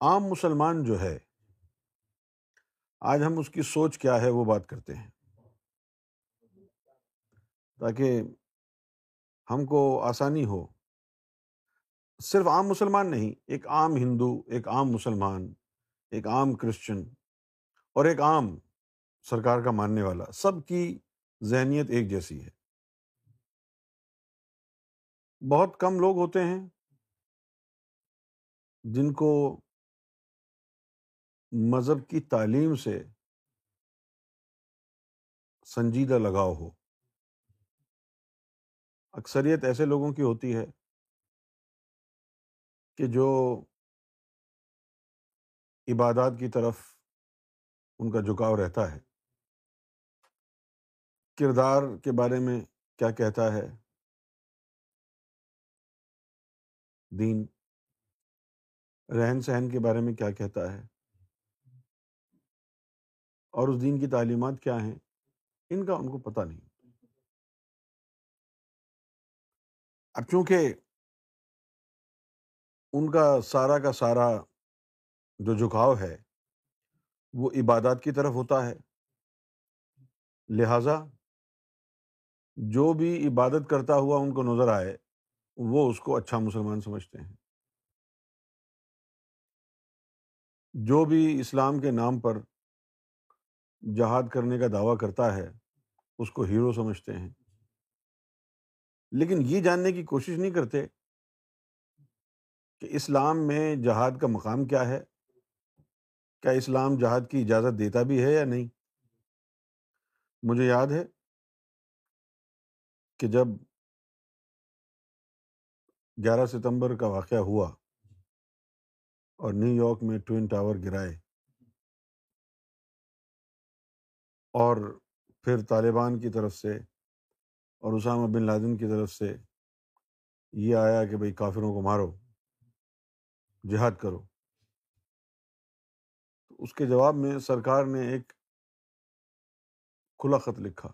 عام مسلمان جو ہے، آج ہم اس کی سوچ کیا ہے وہ بات کرتے ہیں۔ تاکہ ہم کو آسانی ہو۔ صرف عام مسلمان نہیں، ایک عام ہندو، ایک عام مسلمان، ایک عام کرسچن اور ایک عام سرکار کا ماننے والا، سب کی ذہنیت ایک جیسی ہے۔ بہت کم لوگ ہوتے ہیں جن کو مذہب کی تعلیم سے سنجیدہ لگاؤ ہو۔ اکثریت ایسے لوگوں کی ہوتی ہے کہ جو عبادات کی طرف ان کا جھکاؤ رہتا ہے۔ کردار کے بارے میں کیا کہتا ہے؟ دین۔ رہن سہن کے بارے میں کیا کہتا ہے؟ اور اس دین کی تعلیمات کیا ہیں؟ ان کا ان کو پتہ نہیں۔ اب چونکہ ان کا سارا کا سارا جو جھکاؤ ہے، وہ عبادات کی طرف ہوتا ہے۔ لہذا جو بھی عبادت کرتا ہوا ان کو نظر آئے، وہ اس کو اچھا مسلمان سمجھتے ہیں۔ جو بھی اسلام کے نام پر جہاد کرنے کا دعویٰ کرتا ہے، اس کو ہیرو سمجھتے ہیں۔ لیکن یہ جاننے کی کوشش نہیں کرتے کہ اسلام میں جہاد کا مقام کیا ہے؟ کیا اسلام جہاد کی اجازت دیتا بھی ہے یا نہیں؟ مجھے یاد ہے کہ جب گیارہ ستمبر کا واقعہ ہوا اور نیو یارک میں ٹوئن ٹاور گرائے اور پھر طالبان کی طرف سے اور اسامہ بن لادن کی طرف سے یہ آیا کہ بھائی کافروں کو مارو، جہاد کرو۔ تو اس کے جواب میں سرکار نے ایک کھلا خط لکھا۔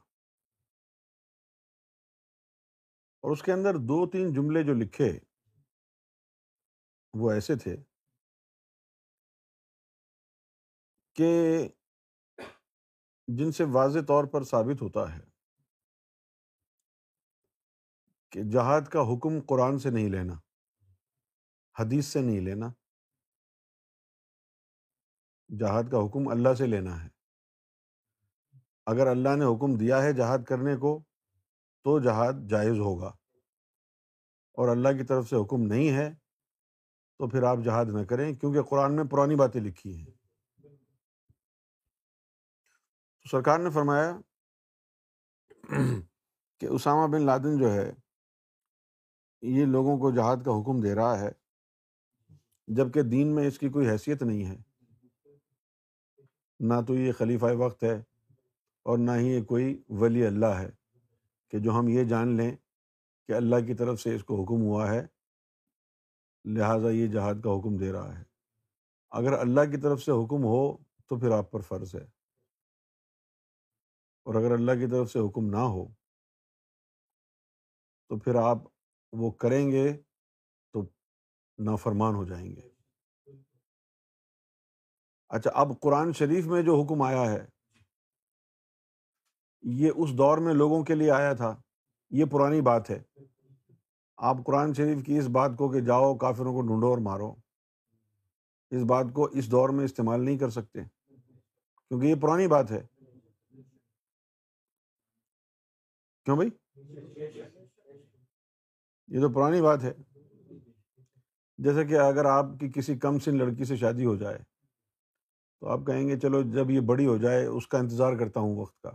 اور اس کے اندر دو تین جملے جو لکھے، وہ ایسے تھے کہ جن سے واضح طور پر ثابت ہوتا ہے کہ جہاد کا حکم قرآن سے نہیں لینا، حدیث سے نہیں لینا، جہاد کا حکم اللہ سے لینا ہے۔ اگر اللہ نے حکم دیا ہے جہاد کرنے کو، تو جہاد جائز ہوگا۔ اور اللہ کی طرف سے حکم نہیں ہے، تو پھر آپ جہاد نہ کریں، کیونکہ قرآن میں پرانی باتیں لکھی ہیں۔ تو سرکار نے فرمایا کہ اسامہ بن لادن جو ہے، یہ لوگوں کو جہاد کا حکم دے رہا ہے جبکہ دین میں اس کی کوئی حیثیت نہیں ہے۔ نہ تو یہ خلیفہ وقت ہے اور نہ ہی یہ کوئی ولی اللہ ہے کہ جو ہم یہ جان لیں کہ اللہ کی طرف سے اس کو حکم ہوا ہے، لہٰذا یہ جہاد کا حکم دے رہا ہے۔ اگر اللہ کی طرف سے حکم ہو تو پھر آپ پر فرض ہے۔ اور اگر اللہ کی طرف سے حکم نہ ہو تو پھر آپ وہ کریں گے تو نافرمان ہو جائیں گے۔ اچھا اب قرآن شریف میں جو حکم آیا ہے، یہ اس دور میں لوگوں کے لیے آیا تھا۔ یہ پرانی بات ہے۔ آپ قرآن شریف کی اس بات کو کہ جاؤ، کافروں کو ڈھونڈو اور مارو، اس بات کو اس دور میں استعمال نہیں کر سکتے۔ کیونکہ یہ پرانی بات ہے۔ کیوں بھائی؟ یہ تو پرانی بات ہے۔ جیسے کہ اگر آپ کی کسی کم سن لڑکی سے شادی ہو جائے، تو آپ کہیں گے چلو جب یہ بڑی ہو جائے، اس کا انتظار کرتا ہوں وقت کا۔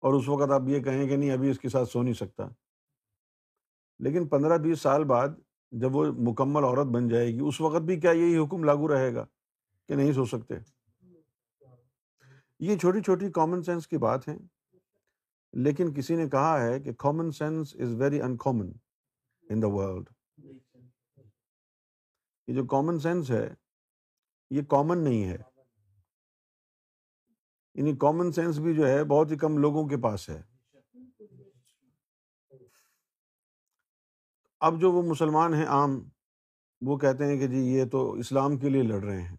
اور اس وقت آپ یہ کہیں کہ نہیں، ابھی اس کے ساتھ سو نہیں سکتا۔ لیکن پندرہ بیس سال بعد جب وہ مکمل عورت بن جائے گی، اس وقت بھی کیا یہی حکم لاگو رہے گا کہ نہیں سو سکتے؟ یہ چھوٹی چھوٹی کامن سینس کی بات ہے۔ لیکن کسی نے کہا ہے کہ common sense is very uncommon in the world یہ جو کامن سینس ہے، یہ کامن نہیں ہے. یعنی کامن سینس بھی جو ہے، بہت ہی کم لوگوں کے پاس ہے. اب جو وہ مسلمان ہیں عام، وہ کہتے ہیں کہ جی یہ تو اسلام کے لیے لڑ رہے ہیں۔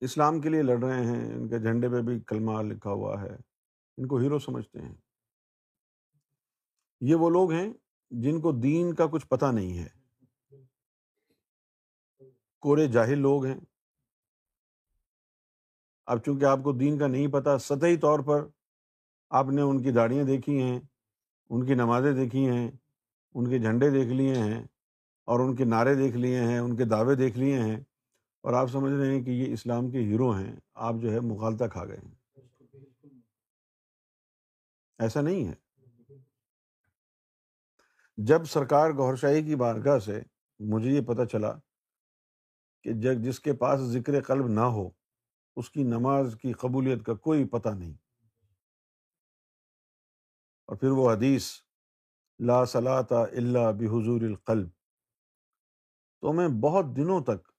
اسلام کے لیے لڑ رہے ہیں، ان کے جھنڈے پہ بھی کلمہ لکھا ہوا ہے۔ ان کو ہیرو سمجھتے ہیں۔ یہ وہ لوگ ہیں جن کو دین کا کچھ پتہ نہیں ہے۔ کورے جاہل لوگ ہیں۔ اب چونکہ آپ کو دین کا نہیں پتہ، سطحی طور پر آپ نے ان کی داڑیاں دیکھی ہیں، ان کی نمازیں دیکھی ہیں، ان کے جھنڈے دیکھ لیے ہیں اور ان کے نعرے دیکھ لیے ہیں، ان کے دعوے دیکھ لیے ہیں۔ اور آپ سمجھ رہے ہیں کہ یہ اسلام کے ہیرو ہیں آپ جو ہے مغالطہ کھا گئے ہیں۔ ایسا نہیں ہے۔ جب سرکار گور شاہی کی بارگاہ سے مجھے یہ پتہ چلا کہ جب جس کے پاس ذکر قلب نہ ہو اس کی نماز کی قبولیت کا کوئی پتہ نہیں۔ اور پھر وہ حدیث لا صلاح اللہ بحضور القلب۔ تو میں بہت دنوں تک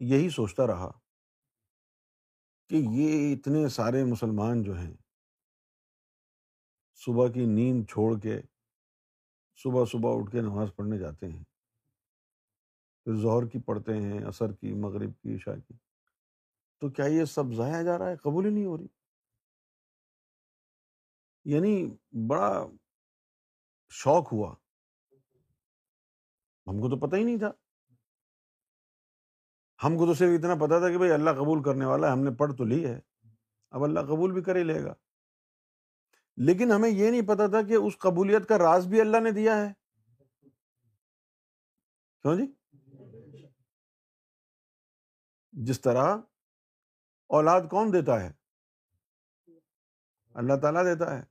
یہی سوچتا رہا کہ یہ اتنے سارے مسلمان جو ہیں، صبح کی نیند چھوڑ کے، صبح صبح اٹھ کے نماز پڑھنے جاتے ہیں۔ پھر ظہر کی پڑھتے ہیں، عصر کی، مغرب کی، عشاء کی۔ تو کیا یہ سب ضائع جا رہا ہے؟ قبول ہی نہیں ہو رہی۔ یعنی بڑا شوق ہوا۔ ہم کو تو پتہ ہی نہیں تھا۔ ہم کو تو صرف اتنا پتا تھا کہ بھائی اللہ قبول کرنے والا ہے، ہم نے پڑھ تو لی ہے۔ اب اللہ قبول بھی کر ہی لے گا۔ لیکن ہمیں یہ نہیں پتا تھا کہ اس قبولیت کا راز بھی اللہ نے دیا ہے۔ کیوں جی؟ جس طرح اولاد کون دیتا ہے؟ اللہ تعالیٰ دیتا ہے۔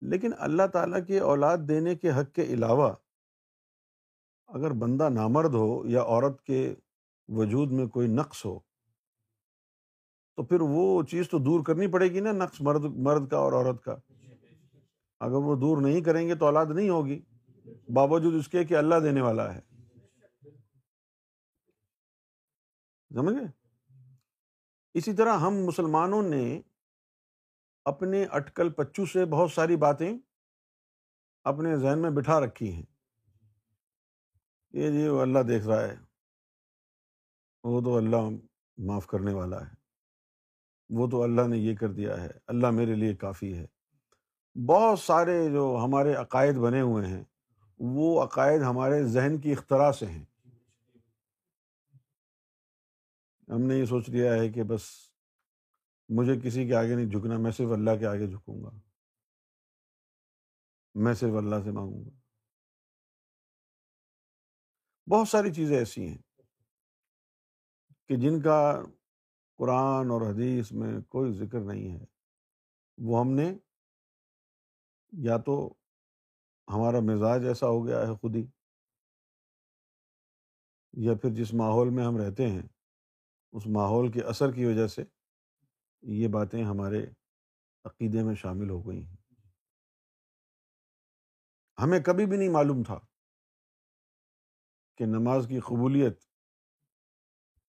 لیکن اللہ تعالیٰ کی اولاد دینے کے حق کے علاوہ اگر بندہ نامرد ہو یا عورت کے وجود میں کوئی نقص ہو، تو پھر وہ چیز تو دور کرنی پڑے گی نا، نقص مرد مرد کا اور عورت کا۔ اگر وہ دور نہیں کریں گے تو اولاد نہیں ہوگی، باوجود اس کے کہ اللہ دینے والا ہے۔ سمجھ گئے؟ اسی طرح ہم مسلمانوں نے اپنے اٹکل پچو سے بہت ساری باتیں اپنے ذہن میں بٹھا رکھی ہیں۔ یہ جی وہ اللہ دیکھ رہا ہے، وہ تو اللہ معاف کرنے والا ہے۔ وہ تو اللہ نے یہ کر دیا ہے۔ اللہ میرے لیے کافی ہے۔ بہت سارے جو ہمارے عقائد بنے ہوئے ہیں، وہ عقائد ہمارے ذہن کی اختراع سے ہیں۔ ہم نے یہ سوچ لیا ہے کہ بس مجھے کسی کے آگے نہیں جھکنا، میں صرف اللہ کے آگے جھکوں گا۔ میں صرف اللہ سے مانگوں گا۔ بہت ساری چیزیں ایسی ہیں کہ جن کا قرآن اور حدیث میں کوئی ذکر نہیں ہے۔ وہ ہم نے یا تو ہمارا مزاج ایسا ہو گیا ہے خود ہی یا پھر جس ماحول میں ہم رہتے ہیں، اس ماحول کے اثر کی وجہ سے یہ باتیں ہمارے عقیدے میں شامل ہو گئی ہیں۔ ہمیں کبھی بھی نہیں معلوم تھا کہ نماز کی قبولیت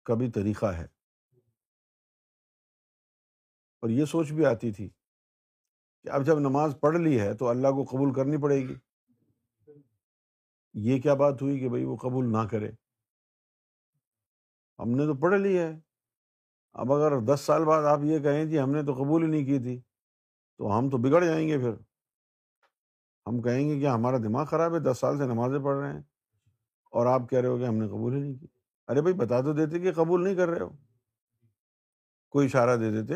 کا بھی طریقہ ہے۔ اور یہ سوچ بھی آتی تھی کہ اب جب نماز پڑھ لی ہے تو اللہ کو قبول کرنی پڑے گی۔ یہ کیا بات ہوئی کہ بھائی وہ قبول نہ کرے؟ ہم نے تو پڑھ لی ہے۔ اب اگر دس سال بعد آپ یہ کہیں جی ہم نے تو قبول ہی نہیں کی تھی، تو ہم تو بگڑ جائیں گے پھر۔ ہم کہیں گے کہ ہمارا دماغ خراب ہے، دس سال سے نمازیں پڑھ رہے ہیں۔ اور آپ کہہ رہے ہو کہ ہم نے قبول ہی نہیں کی۔ ارے بھائی، بتا تو دیتے کہ قبول نہیں کر رہے ہو۔ کوئی اشارہ دے دیتے؟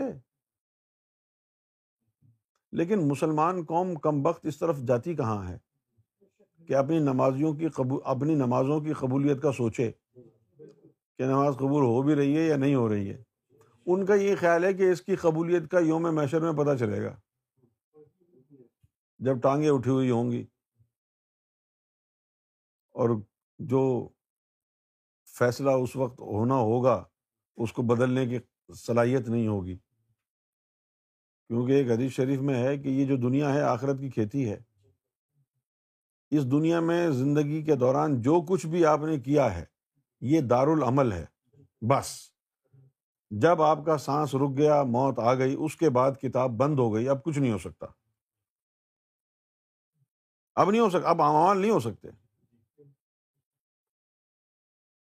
لیکن مسلمان قوم کم وقت اس طرف جاتی کہاں ہے؟ کہ اپنی نمازیوں کی قبول اپنی نمازوں کی قبولیت کا سوچے کہ نماز قبول ہو بھی رہی ہے یا نہیں ہو رہی ہے۔ ان کا یہ خیال ہے کہ اس کی قبولیت کا یوم میشر میں پتہ چلے گا۔ جب ٹانگیں اٹھی ہوئی ہوں گی۔ اور جو فیصلہ اس وقت ہونا ہوگا، اس کو بدلنے کی صلاحیت نہیں ہوگی۔ کیونکہ ایک حدیث شریف میں ہے کہ یہ جو دنیا ہے، آخرت کی کھیتی ہے۔ اس دنیا میں زندگی کے دوران جو کچھ بھی آپ نے کیا ہے، یہ دار العمل ہے۔ بس۔ جب آپ کا سانس رک گیا، موت آ گئی، اس کے بعد کتاب بند ہو گئی، اب کچھ نہیں ہو سکتا۔ اب نہیں ہو سکتا اب عوام نہیں ہو سکتے۔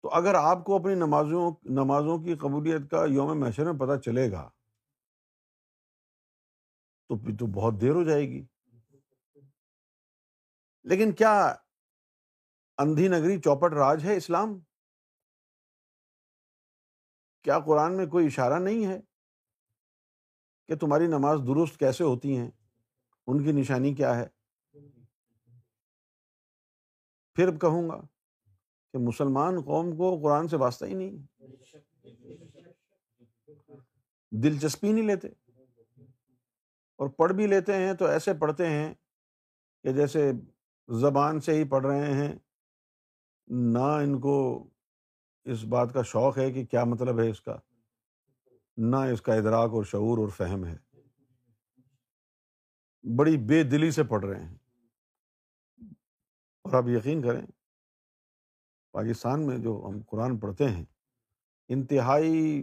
تو اگر آپ کو اپنی نمازوں نمازوں کی قبولیت کا یوم محشر میں پتہ چلے گا، تو پھر تو بہت دیر ہو جائے گی۔ لیکن کیا اندھی نگری چوپٹ راج ہے اسلام؟ کیا قرآن میں کوئی اشارہ نہیں ہے کہ تمہاری نماز درست کیسے ہوتی ہیں؟ ان کی نشانی کیا ہے؟ پھر کہوں گا۔ کہ مسلمان قوم کو قرآن سے واسطہ ہی نہیں دلچسپی نہیں لیتے۔ اور پڑھ بھی لیتے ہیں تو ایسے پڑھتے ہیں کہ جیسے زبان سے ہی پڑھ رہے ہیں۔ نہ ان کو اس بات کا شوق ہے کہ کیا مطلب ہے اس کا۔ نہ اس کا ادراک اور شعور اور فہم ہے۔ بڑی بے دلی سے پڑھ رہے ہیں۔ اور آپ یقین کریں پاکستان میں جو ہم قرآن پڑھتے ہیں، انتہائی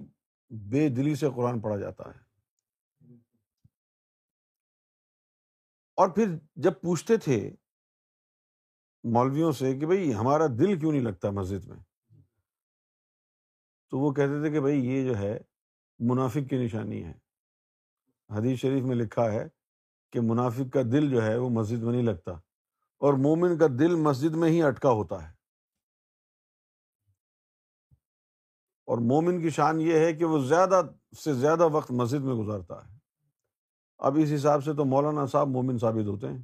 بے دلی سے قرآن پڑھا جاتا ہے۔ اور پھر جب پوچھتے تھے مولویوں سے کہ بھائی ہمارا دل کیوں نہیں لگتا مسجد میں؟ تو وہ کہتے تھے کہ بھائی یہ جو ہے منافق کی نشانی ہے۔ حدیث شریف میں لکھا ہے کہ منافق کا دل جو ہے وہ مسجد میں نہیں لگتا، اور مومن کا دل مسجد میں ہی اٹکا ہوتا ہے۔ اور مومن کی شان یہ ہے کہ وہ زیادہ سے زیادہ وقت مسجد میں گزارتا ہے۔ اب اس حساب سے تو مولانا صاحب مومن ثابت ہوتے ہیں۔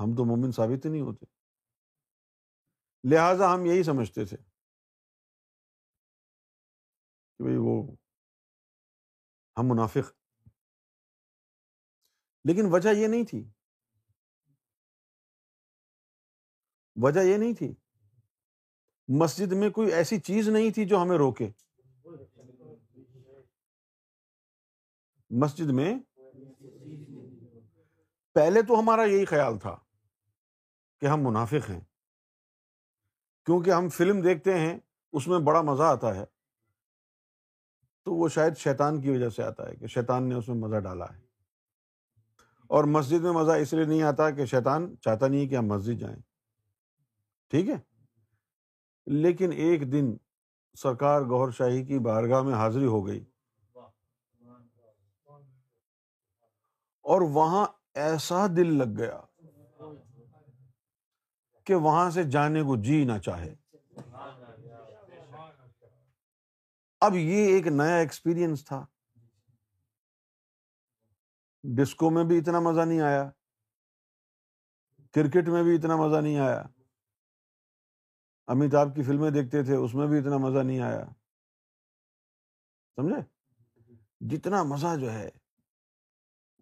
ہم تو مومن ثابت ہی نہیں ہوتے۔ لہذا ہم یہی سمجھتے تھے۔ کہ بھائی وہ ہم منافق۔ لیکن وجہ یہ نہیں تھی۔ وجہ یہ نہیں تھی۔ مسجد میں کوئی ایسی چیز نہیں تھی جو ہمیں روکے۔ مسجد میں پہلے تو ہمارا یہی خیال تھا کہ ہم منافق ہیں۔ کیونکہ ہم فلم دیکھتے ہیں، اس میں بڑا مزہ آتا ہے۔ تو وہ شاید شیطان کی وجہ سے آتا ہے کہ شیطان نے اس میں مزہ ڈالا ہے۔ اور مسجد میں مزہ اس لیے نہیں آتا کہ شیطان چاہتا نہیں کہ ہم مسجد جائیں۔ ٹھیک ہے۔ لیکن ایک دن سرکار گور شاہی کی بارگاہ میں حاضری ہو گئی۔ اور وہاں ایسا دل لگ گیا کہ وہاں سے جانے کو جی نہ چاہے۔ اب یہ ایک نیا ایکسپیرئنس تھا۔ ڈسکو میں بھی اتنا مزہ نہیں آیا۔ کرکٹ میں بھی اتنا مزہ نہیں آیا۔ امیتابھ کی فلمیں دیکھتے تھے، اس میں بھی اتنا مزہ نہیں آیا۔ سمجھے؟ جتنا مزہ جو ہے،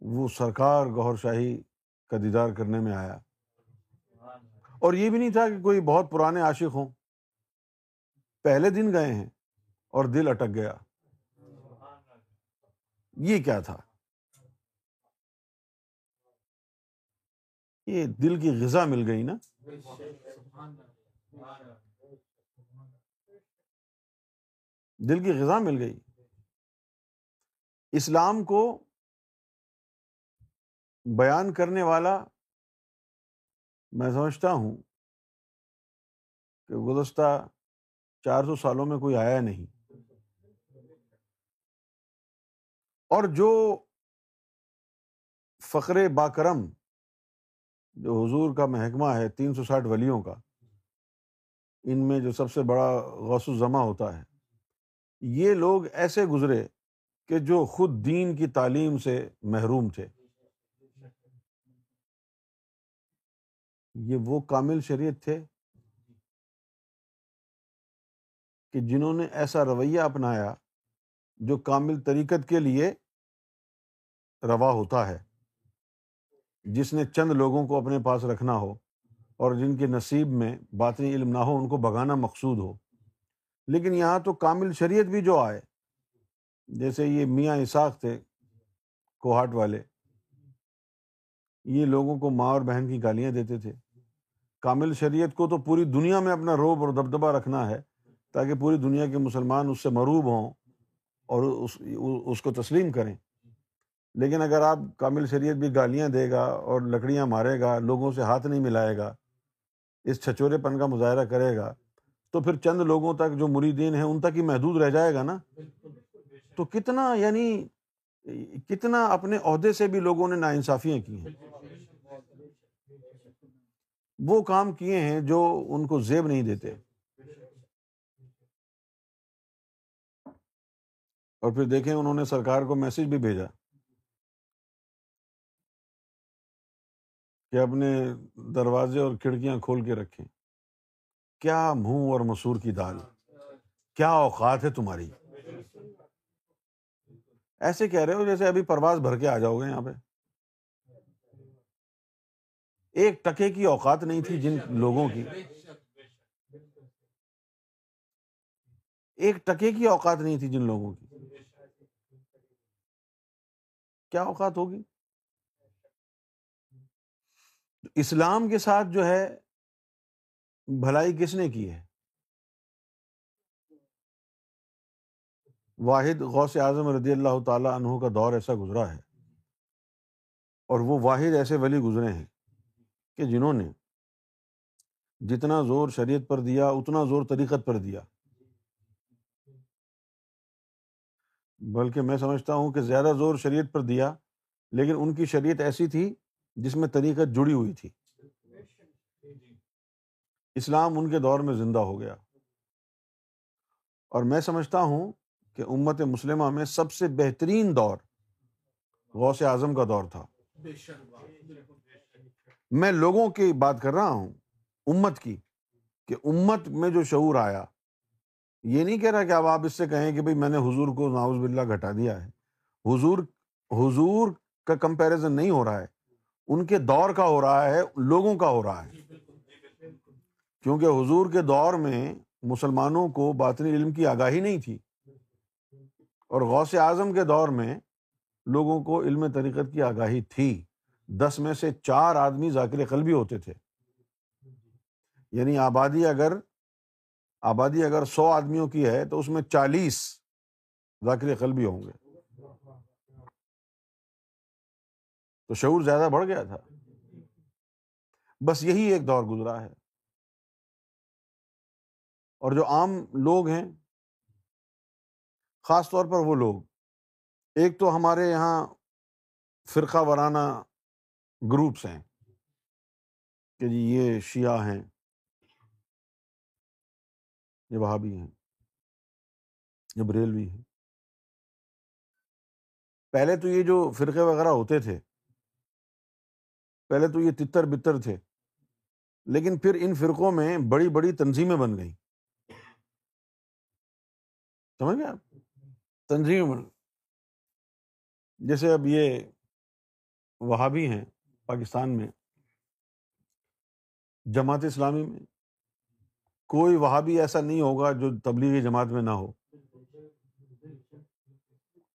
وہ سرکار گور شاہی کا دیدار کرنے میں آیا۔ اور یہ بھی نہیں تھا کہ کوئی بہت پرانے عاشق ہوں۔ پہلے دن گئے ہیں اور دل اٹک گیا۔ یہ کیا تھا؟ یہ دل کی غذا مل گئی نا؟ دل کی غذا مل گئی۔ اسلام کو بیان کرنے والا میں سمجھتا ہوں کہ گزشتہ چار سو سالوں میں کوئی آیا نہیں۔ اور جو فخر باکرم، جو حضور کا محکمہ ہے، تین سو ساٹھ ولیوں کا ان میں جو سب سے بڑا غوث الزما ہوتا ہے۔ یہ لوگ ایسے گزرے کہ جو خود دین کی تعلیم سے محروم تھے۔ یہ وہ کامل شریعت تھے کہ جنہوں نے ایسا رویہ اپنایا جو کامل طریقت کے لیے روا ہوتا ہے۔ جس نے چند لوگوں کو اپنے پاس رکھنا ہو۔ اور جن کے نصیب میں باطنی علم نہ ہو، ان کو بگانا مقصود ہو۔ لیکن یہاں تو کامل شریعت بھی جو آئے، جیسے یہ میاں اساق تھے، کوہاٹ والے، یہ لوگوں کو ماں اور بہن کی گالیاں دیتے تھے۔ کامل شریعت کو تو پوری دنیا میں اپنا روب اور دبدبہ رکھنا ہے، تاکہ پوری دنیا کے مسلمان اس سے مروب ہوں اور اس اس کو تسلیم کریں۔ لیکن اگر آپ کامل شریعت بھی گالیاں دے گا اور لکڑیاں مارے گا، لوگوں سے ہاتھ نہیں ملائے گا اس چھچورے پن کا مظاہرہ کرے گا تو پھر چند لوگوں تک جو مریدین ہیں ان تک ہی محدود رہ جائے گا نا؟ تو کتنا یعنی کتنا اپنے عہدے سے بھی لوگوں نے نا انصافیاں کی ہیں؟ وہ کام کیے ہیں جو ان کو زیب نہیں دیتے۔ اور پھر دیکھیں انہوں نے سرکار کو میسج بھی بھیجا۔ کہ اپنے دروازے اور کھڑکیاں کھول کے رکھیں۔ کیا منہ اور مسور کی دال؟ کیا اوقات ہے تمہاری؟ ایسے کہہ رہے ہو جیسے ابھی پرواز بھر کے آ جاؤ گے یہاں پہ۔ ایک ٹکے کی اوقات نہیں تھی جن لوگوں کی۔ ایک ٹکے کی اوقات نہیں تھی جن لوگوں کی۔ کیا اوقات ہوگی؟ اسلام کے ساتھ جو ہے، بھلائی کس نے کی ہے؟ واحد غوث اعظم رضی اللہ تعالیٰ عنہ کا دور ایسا گزرا ہے۔ اور وہ واحد ایسے ولی گزرے ہیں کہ جنہوں نے جتنا زور شریعت پر دیا، اتنا زور طریقت پر دیا۔ بلکہ میں سمجھتا ہوں کہ زیادہ زور شریعت پر دیا، لیکن ان کی شریعت ایسی تھی جس میں طریقت جڑی ہوئی تھی۔ اسلام ان کے دور میں زندہ ہو گیا۔ اور میں سمجھتا ہوں کہ امت مسلمہ میں سب سے بہترین دور غوث اعظم کا دور تھا۔ میں لوگوں کی بات کر رہا ہوں، امت کی، کہ امت میں جو شعور آیا، یہ نہیں کہہ رہا کہ اب آپ اس سے کہیں کہ بھائی میں نے حضور کو ناؤز باللہ گھٹا دیا ہے۔ حضور حضور کا کمپیرزن نہیں ہو رہا ہے۔ ان کے دور کا ہو رہا ہے لوگوں کا ہو رہا ہے۔ کیونکہ حضور کے دور میں مسلمانوں کو باطنی علم کی آگاہی نہیں تھی۔ اور غوث اعظم کے دور میں لوگوں کو علم طریقت کی آگاہی تھی۔ دس میں سے چار آدمی ذاکر قلبی ہوتے تھے۔ یعنی آبادی اگر آبادی اگر سو آدمیوں کی ہے تو اس میں چالیس ذاکر قلبی ہوں گے۔ تو شعور زیادہ بڑھ گیا تھا۔ بس یہی ایک دور گزرا ہے۔ اور جو عام لوگ ہیں، خاص طور پر وہ لوگ۔ ایک تو ہمارے یہاں فرقہ وارانہ گروپس ہیں۔ کہ جی یہ شیعہ ہیں، یہ وہابی ہیں، یہ بریلوی ہیں۔ پہلے تو یہ جو فرقے وغیرہ ہوتے تھے پہلے تو یہ تتر بتر تھے۔ لیکن پھر ان فرقوں میں بڑی بڑی تنظیمیں بن گئیں۔ سمجھ گئے آپ؟ تنظیم بن جیسے اب یہ وہابی ہیں پاکستان میں، جماعت اسلامی میں، کوئی وہاں بھی ایسا نہیں ہوگا جو تبلیغی جماعت میں نہ ہو۔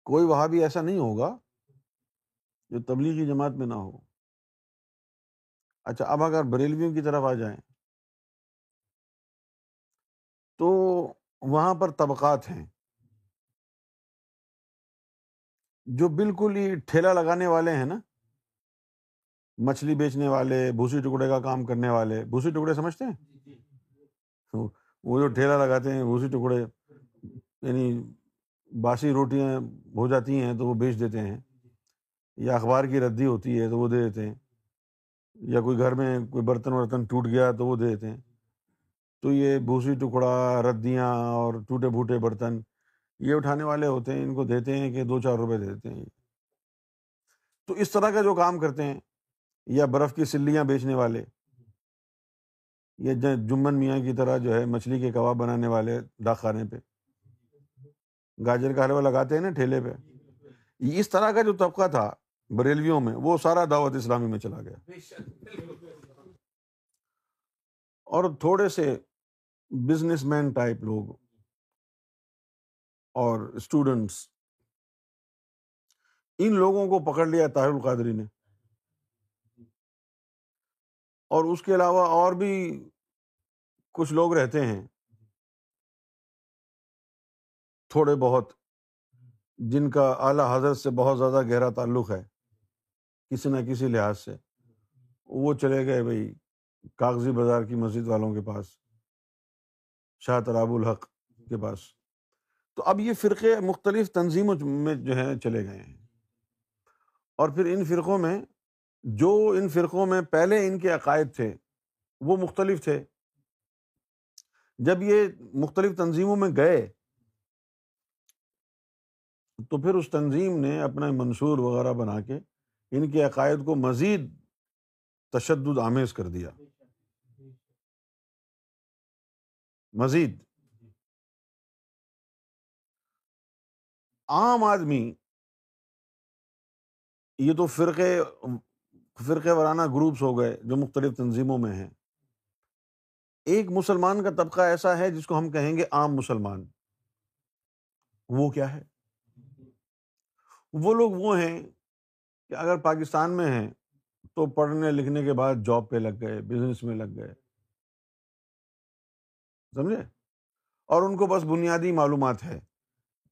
کوئی وہاں بھی ایسا نہیں ہوگا جو تبلیغی جماعت میں نہ ہو۔ اچھا اب اگر بریلویوں کی طرف آ جائیں۔ تو وہاں پر طبقات ہیں۔ جو بالکل ہی ٹھیلا لگانے والے ہیں نا۔ مچھلی بیچنے والے بھوسی ٹکڑے کا کام کرنے والے۔ بھوسی ٹکڑے سمجھتے ہیں؟ جی، جی۔ وہ جو ٹھیلا لگاتے ہیں بھوسی ٹکڑے یعنی باسی روٹیاں ہو جاتی ہیں تو وہ بیچ دیتے ہیں۔ یا اخبار کی ردی ہوتی ہے تو وہ دے دیتے ہیں۔ یا کوئی گھر میں کوئی برتن ورتن ٹوٹ گیا تو وہ دے دیتے ہیں۔ تو یہ بھوسی ٹکڑا، ردیاں اور ٹوٹے پھوٹے برتن، یہ اٹھانے والے ہوتے ہیں، ان کو دیتے ہیں کہ دو چار روپے دے دیتے ہیں۔ تو اس طرح کا جو کام کرتے ہیں، یا برف کی سلیاں بیچنے والے، یا جمن میاں کی طرح جو ہے مچھلی کے کباب بنانے والے ڈاک خانے پہ۔ گاجر کا حلوہ لگاتے ہیں نا ٹھیلے پہ۔ اس طرح کا جو طبقہ تھا بریلویوں میں، وہ سارا دعوت اسلامی میں چلا گیا۔ اور تھوڑے سے بزنس مین ٹائپ لوگ اور اسٹوڈنٹس ان لوگوں کو پکڑ لیا طاہر القادری نے۔ اور اس کے علاوہ اور بھی کچھ لوگ رہتے ہیں۔ تھوڑے بہت، جن کا اعلیٰ حضرت سے بہت زیادہ گہرا تعلق ہے۔ کسی نہ کسی لحاظ سے۔ وہ چلے گئے بھائی کاغذی بازار کی مسجد والوں کے پاس، شاہ تراب الحق کے پاس۔ تو اب یہ فرقے مختلف تنظیموں میں جو ہے چلے گئے ہیں۔ اور پھر ان فرقوں میں، جو ان فرقوں میں پہلے ان کے عقائد تھے، وہ مختلف تھے۔ جب یہ مختلف تنظیموں میں گئے، تو پھر اس تنظیم نے اپنا منصور وغیرہ بنا کے ان کے عقائد کو مزید تشدد آمیز کر دیا۔ مزید۔ عام آدمی یہ تو فرقے فرقے وارانہ گروپس ہو گئے جو مختلف تنظیموں میں ہیں۔ ایک مسلمان کا طبقہ ایسا ہے جس کو ہم کہیں گے عام مسلمان۔ وہ کیا ہے؟ وہ لوگ وہ ہیں کہ اگر پاکستان میں ہیں تو پڑھنے لکھنے کے بعد جاب پہ لگ گئے بزنس میں لگ گئے۔ سمجھے؟ اور ان کو بس بنیادی معلومات ہے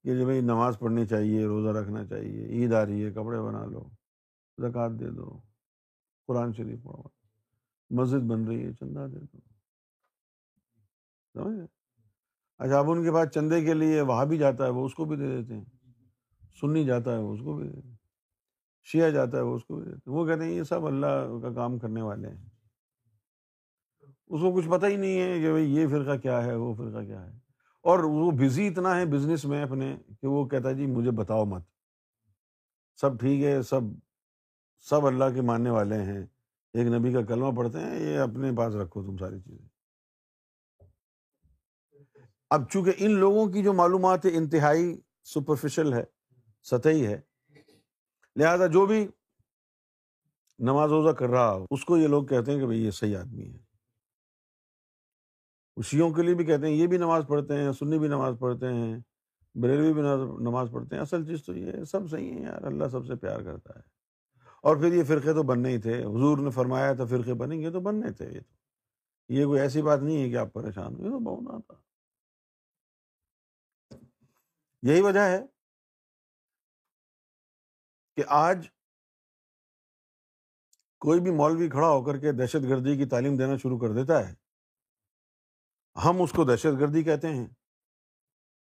کہ جو بھائی نماز پڑھنی چاہیے، روزہ رکھنا چاہیے، عید آ رہی ہے، کپڑے بنا لو، زکوٰۃ دے دو، قرآن شریف پڑھو، مسجد بن رہی ہے، چندہ دے دو۔ سمجھے؟ اچھا اب ان کے بعد چندے کے لیے وہاں بھی جاتا ہے، وہ اس کو بھی دے دیتے ہیں۔ سنی جاتا ہے، وہ اس کو بھی دے دیتے شیعہ جاتا ہے وہ اس کو بھی وہ کہتے ہیں یہ سب اللہ کا کام کرنے والے ہیں۔ اس کو کچھ پتہ ہی نہیں ہے کہ بھائی یہ فرقہ کیا ہے، وہ فرقہ کیا ہے۔ اور وہ بزی اتنا ہے بزنس میں اپنے کہ وہ کہتا ہے جی مجھے بتاؤ مت۔ سب ٹھیک ہے، سب سب اللہ کے ماننے والے ہیں۔ ایک نبی کا کلمہ پڑھتے ہیں، یہ اپنے پاس رکھو تم ساری چیزیں۔ اب چونکہ ان لوگوں کی جو معلومات ہے، انتہائی سپرفیشل ہے، سطحی ہے لہذا جو بھی نماز روزہ کر رہا ہو اس کو یہ لوگ کہتے ہیں کہ بھائی یہ صحیح آدمی ہے۔ شیوں کے لیے بھی کہتے ہیں، یہ بھی نماز پڑھتے ہیں، سنی بھی نماز پڑھتے ہیں، بریلوی بھی نماز پڑھتے ہیں۔ اصل چیز تو یہ سب صحیح ہے یار، اللہ سب سے پیار کرتا ہے۔ اور پھر یہ فرقے تو بننے ہی تھے۔ حضور نے فرمایا تھا فرقے بنیں گے تو بننے تھے یہ تو۔ یہ کوئی ایسی بات نہیں ہے کہ آپ پریشان ہوئے تو بہت تھا یہی وجہ ہے۔ کہ آج کوئی بھی مولوی کھڑا ہو کر کے دہشت گردی کی تعلیم دینا شروع کر دیتا ہے۔ ہم اس کو دہشت گردی کہتے ہیں۔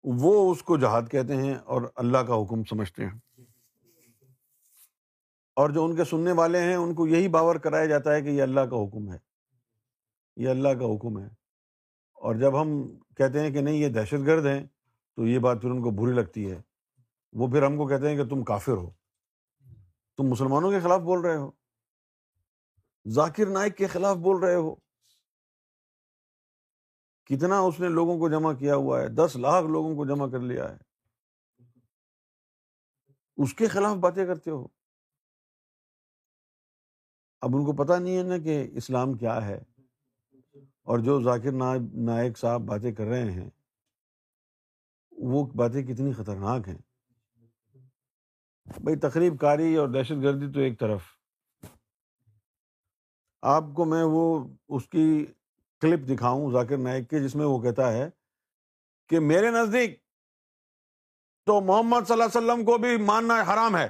وہ اس کو جہاد کہتے ہیں اور اللہ کا حکم سمجھتے ہیں۔ اور جو ان کے سننے والے ہیں، ان کو یہی باور کرایا جاتا ہے کہ یہ اللہ کا حکم ہے۔ یہ اللہ کا حکم ہے۔ اور جب ہم کہتے ہیں کہ نہیں، یہ دہشت گرد ہیں، تو یہ بات پھر ان کو بری لگتی ہے۔ وہ پھر ہم کو کہتے ہیں کہ تم کافر ہو۔ تم مسلمانوں کے خلاف بول رہے ہو۔ ذاکر نائک کے خلاف بول رہے ہو۔ کتنا اس نے لوگوں کو جمع کیا ہوا ہے؟ دس لاکھ لوگوں کو جمع کر لیا ہے۔ اس کے خلاف باتیں کرتے ہو۔ اب ان کو پتا نہیں ہے نا کہ اسلام کیا ہے۔ اور جو ذاکر نائک صاحب باتیں کر رہے ہیں، وہ باتیں کتنی خطرناک ہیں۔ بھائی تقریب کاری اور دہشت گردی تو ایک طرف۔ آپ کو میں وہ اس کی کلپ دکھاؤں، ذاکر نائک کے جس میں وہ کہتا ہے کہ میرے نزدیک تو محمد صلی اللہ علیہ وسلم کو بھی ماننا حرام ہے۔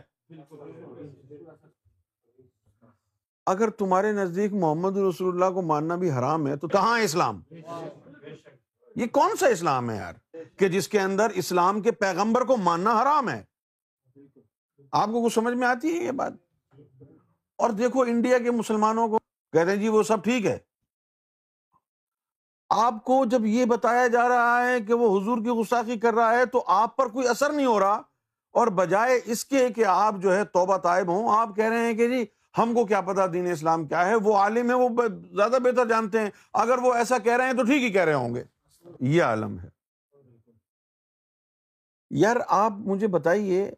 اگر تمہارے نزدیک محمد رسول اللہ کو ماننا بھی حرام ہے تو کہاں اسلام؟ یہ کون سا اسلام ہے یار کہ جس کے اندر اسلام کے پیغمبر کو ماننا حرام ہے؟ آپ کو کچھ سمجھ میں آتی ہے یہ بات؟ اور دیکھو انڈیا کے مسلمانوں کو کہتے ہیں جی وہ سب ٹھیک ہے۔ آپ کو جب یہ بتایا جا رہا ہے کہ وہ حضور کی گستاخی کر رہا ہے تو آپ پر کوئی اثر نہیں ہو رہا۔ اور بجائے اس کے کہ آپ جو ہے توبہ طائب ہوں، آپ کہہ رہے ہیں کہ جی ہم کو کیا پتا دین اسلام کیا ہے، وہ عالم ہے، وہ زیادہ بہتر جانتے ہیں۔ اگر وہ ایسا کہہ رہے ہیں تو ٹھیک ہی کہہ رہے ہوں گے۔ یہ عالم ہے۔ یار آپ مجھے بتائیے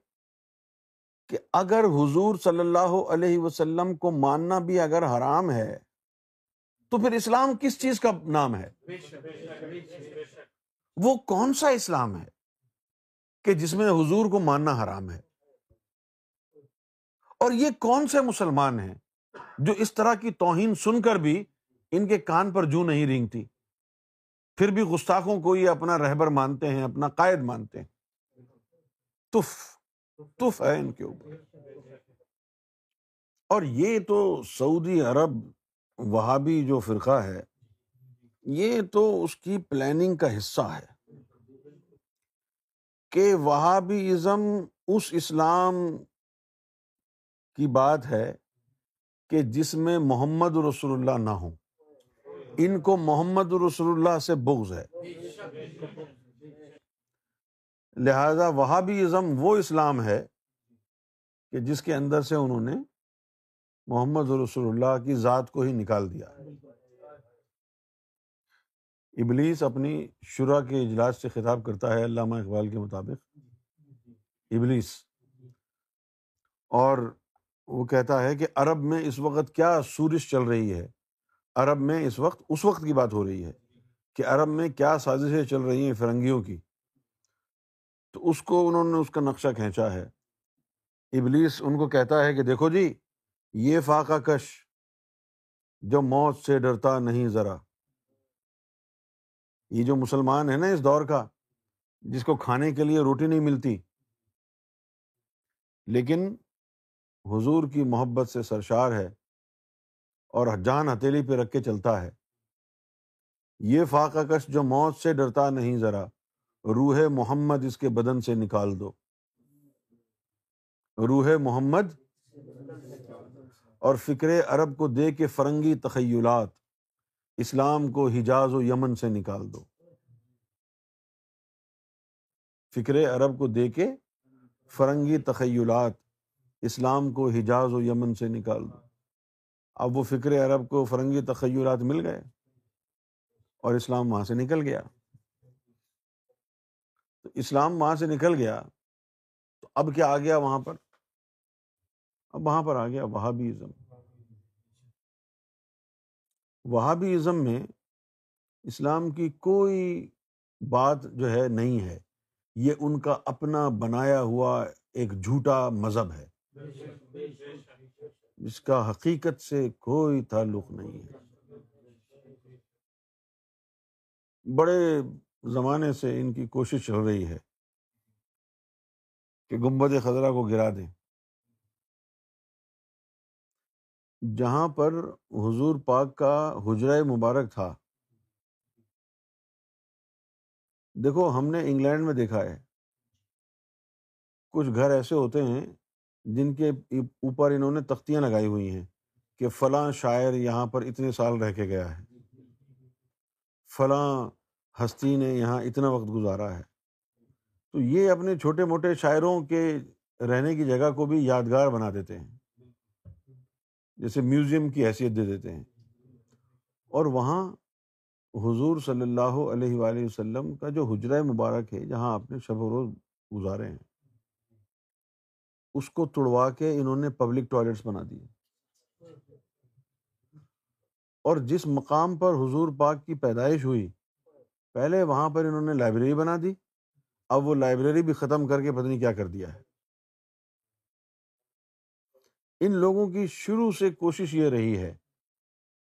کہ اگر حضور صلی اللہ علیہ وسلم کو ماننا بھی اگر حرام ہے، تو پھر اسلام کس چیز کا نام ہے؟ وہ کون سا اسلام ہے کہ جس میں حضور کو ماننا حرام ہے؟ اور یہ کون سے مسلمان ہیں جو اس طرح کی توہین سن کر بھی ان کے کان پر جو نہیں رینگتی؟ پھر بھی گستاخوں کو یہ اپنا رہبر مانتے ہیں، اپنا قائد مانتے ہیں۔ تف تف ہے ان کے اوپر۔ اور یہ تو سعودی عرب وہابی جو فرقہ ہے، یہ تو اس کی پلاننگ کا حصہ ہے کہ وہابی ازم اس اسلام کی بات ہے کہ جس میں محمد رسول اللہ نہ ہو ان کو محمد رسول اللہ سے بغض ہے۔ لہذا وہابی ازم وہ اسلام ہے کہ جس کے اندر سے انہوں نے محمد رسول اللہ کی ذات کو ہی نکال دیا ابلیس اپنی شرح کے اجلاس سے خطاب کرتا ہے علامہ اقبال کے مطابق۔ ابلیس۔ اور وہ کہتا ہے کہ عرب میں اس وقت کیا سورش چل رہی ہے؟ عرب میں اس وقت اس وقت کی بات ہو رہی ہے کہ عرب میں کیا سازشیں چل رہی ہیں فرنگیوں کی۔ اس کو انہوں نے اس کا نقشہ کھینچا ہے۔ ابلیس ان کو کہتا ہے کہ دیکھو جی یہ فاقہ کش، جو موت سے ڈرتا نہیں ذرا۔ یہ جو مسلمان ہے نا اس دور کا، جس کو کھانے کے لیے روٹی نہیں ملتی۔ لیکن حضور کی محبت سے سرشار ہے اور جان ہتھیلی پہ رکھ کے چلتا ہے۔ یہ فاقہ کش جو موت سے ڈرتا نہیں ذرا۔ روح محمد اس کے بدن سے نکال دو۔ روح محمد اور فکر عرب کو دے کے فرنگی تخیلات، اسلام کو حجاز و یمن سے نکال دو۔ فکر عرب کو دے کے فرنگی تخیلات، اسلام کو حجاز و یمن سے نکال دو۔ اب وہ فکر عرب کو فرنگی تخیلات مل گئے اور اسلام وہاں سے نکل گیا۔ تو اسلام وہاں سے نکل گیا تو اب کیا آ گیا وہاں پر؟ اب وہاں پر آ گیا وہابی ازم وہابی ازم میں اسلام کی کوئی بات جو ہے نہیں ہے۔ یہ ان کا اپنا بنایا ہوا ایک جھوٹا مذہب ہے۔ جس کا حقیقت سے کوئی تعلق نہیں ہے۔ بڑے زمانے سے ان کی کوشش چل رہی ہے کہ گمبد خزرہ کو گرا دیں۔ جہاں پر حضور پاک کا حجرہ مبارک تھا۔ دیکھو، ہم نے انگلینڈ میں دیکھا ہے۔ کچھ گھر ایسے ہوتے ہیں جن کے اوپر انہوں نے تختیاں لگائی ہوئی ہیں کہ فلاں شاعر یہاں پر اتنے سال رہ کے گیا ہے۔ فلاں ہستی نے یہاں اتنا وقت گزارا ہے۔ تو یہ اپنے چھوٹے موٹے شاعروں کے رہنے کی جگہ کو بھی یادگار بنا دیتے ہیں۔ جیسے میوزیم کی حیثیت دے دیتے ہیں۔ اور وہاں حضور صلی اللہ علیہ وآلہ وسلم کا جو حجرہ مبارک ہے، جہاں آپ نے شب و روز گزارے ہیں۔ اس کو توڑوا کے انہوں نے پبلک ٹوائلٹس بنا دیے۔ اور جس مقام پر حضور پاک کی پیدائش ہوئی پہلے وہاں پر انہوں نے لائبریری بنا دی۔ اب وہ لائبریری بھی ختم کر کے پتہ نہیں کیا کر دیا ہے۔ ان لوگوں کی شروع سے کوشش یہ رہی ہے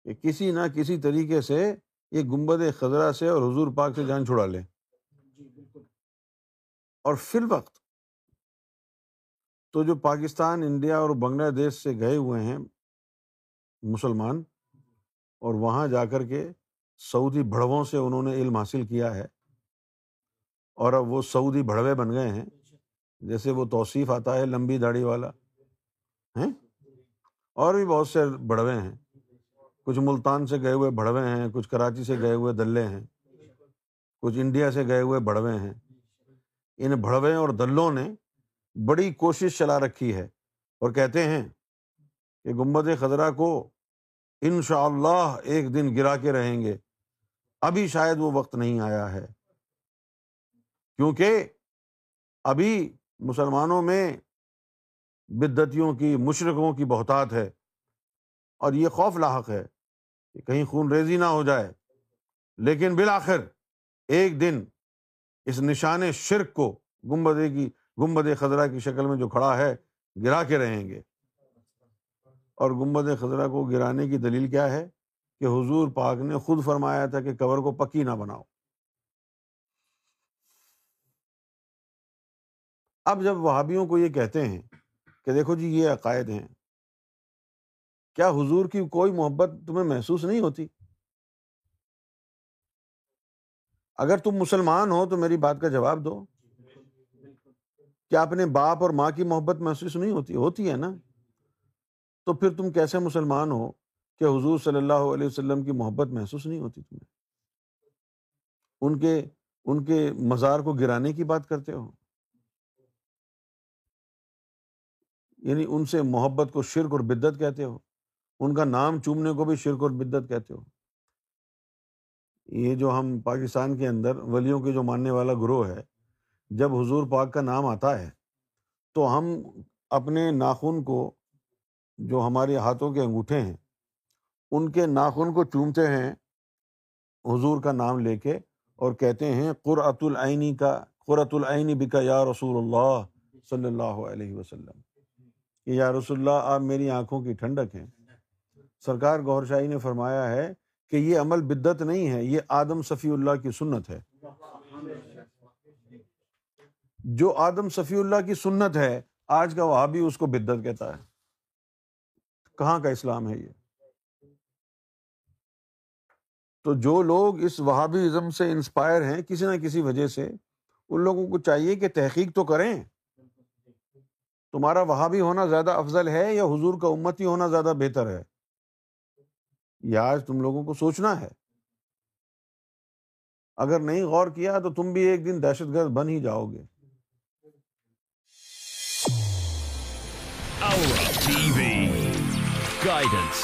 کہ کسی نہ کسی طریقے سے یہ گنبد خزرہ سے اور حضور پاک سے جان چھڑا لیں۔ اور فی الوقت تو جو پاکستان انڈیا اور بنگلہ دیش سے گئے ہوئے ہیں مسلمان اور وہاں جا کر کے سعودی بڑھووں سے انہوں نے علم حاصل کیا ہے اور اب وہ سعودی بڑھوے بن گئے ہیں۔ جیسے وہ توصیف آتا ہے لمبی داڑھی والا، ہیں؟ اور بھی بہت سے بڑھوے ہیں۔ کچھ ملتان سے گئے ہوئے بڑھوے ہیں، کچھ کراچی سے گئے ہوئے دلے ہیں، کچھ انڈیا سے گئے ہوئے بڑھوے ہیں۔ ان بڑھوے اور دلوں نے بڑی کوشش چلا رکھی ہے اور کہتے ہیں کہ گمبد خزرہ کو ان شاء اللہ ایک دن گرا کے رہیں گے۔ ابھی شاید وہ وقت نہیں آیا ہے۔ کیونکہ ابھی مسلمانوں میں بدتیوں کی مشرقوں کی بہتات ہے اور یہ خوف لاحق ہے کہ کہیں خون ریزی نہ ہو جائے۔ لیکن بالآخر ایک دن اس نشان شرک کو گمبدے کی گمبد خزرہ کی شکل میں جو کھڑا ہے، گرا کے رہیں گے۔ اور گمبد خزرہ کو گرانے کی دلیل کیا ہے؟ کہ حضور پاک نے خود فرمایا تھا کہ قبر کو پکی نہ بناؤ۔ اب جب وہابیوں کو یہ کہتے ہیں کہ دیکھو جی یہ عقائد ہیں، کیا حضور کی کوئی محبت تمہیں محسوس نہیں ہوتی؟ اگر تم مسلمان ہو تو میری بات کا جواب دو۔ کیا اپنے باپ اور ماں کی محبت محسوس نہیں ہوتی؟ ہوتی ہے نا۔ تو پھر تم کیسے مسلمان ہو؟ کہ حضور صلی اللہ علیہ وسلم کی محبت محسوس نہیں ہوتی تمہیں؟ ان کے ان کے مزار کو گرانے کی بات کرتے ہو؟ یعنی ان سے محبت کو شرک اور بدت کہتے ہو؟ ان کا نام چومنے کو بھی شرک اور بدت کہتے ہو؟ یہ جو ہم پاکستان کے اندر ولیوں کے جو ماننے والا گروہ ہے، جب حضور پاک کا نام آتا ہے، تو ہم اپنے ناخن کو جو ہمارے ہاتھوں کے انگوٹھے ہیں ان کے ناخن کو چومتے ہیں، حضور کا نام لے کے اور کہتے ہیں قرۃ العینی کا قرۃ العینی بکا یا رسول اللہ صلی اللہ علیہ وسلم۔ کہ یا رسول اللہ، آپ میری آنکھوں کی ٹھنڈک ہیں۔ سرکار گور شاہی نے فرمایا ہے کہ یہ عمل بدت نہیں ہے، یہ آدم صفی اللہ کی سنت ہے۔ جو آدم صفی اللہ کی سنت ہے، آج کا وہاں بھی اس کو بدت کہتا ہے۔ کہاں کا اسلام ہے یہ؟ تو جو لوگ اس وہابی ازم سے انسپائر ہیں کسی نہ کسی وجہ سے، ان لوگوں کو چاہیے کہ تحقیق تو کریں۔ تمہارا وہابی ہونا زیادہ افضل ہے یا حضور کا امتی ہونا زیادہ بہتر ہے؟ یہ آج تم لوگوں کو سوچنا ہے۔ اگر نہیں غور کیا تو تم بھی ایک دن دہشت گرد بن ہی جاؤ گے۔ گائیڈنس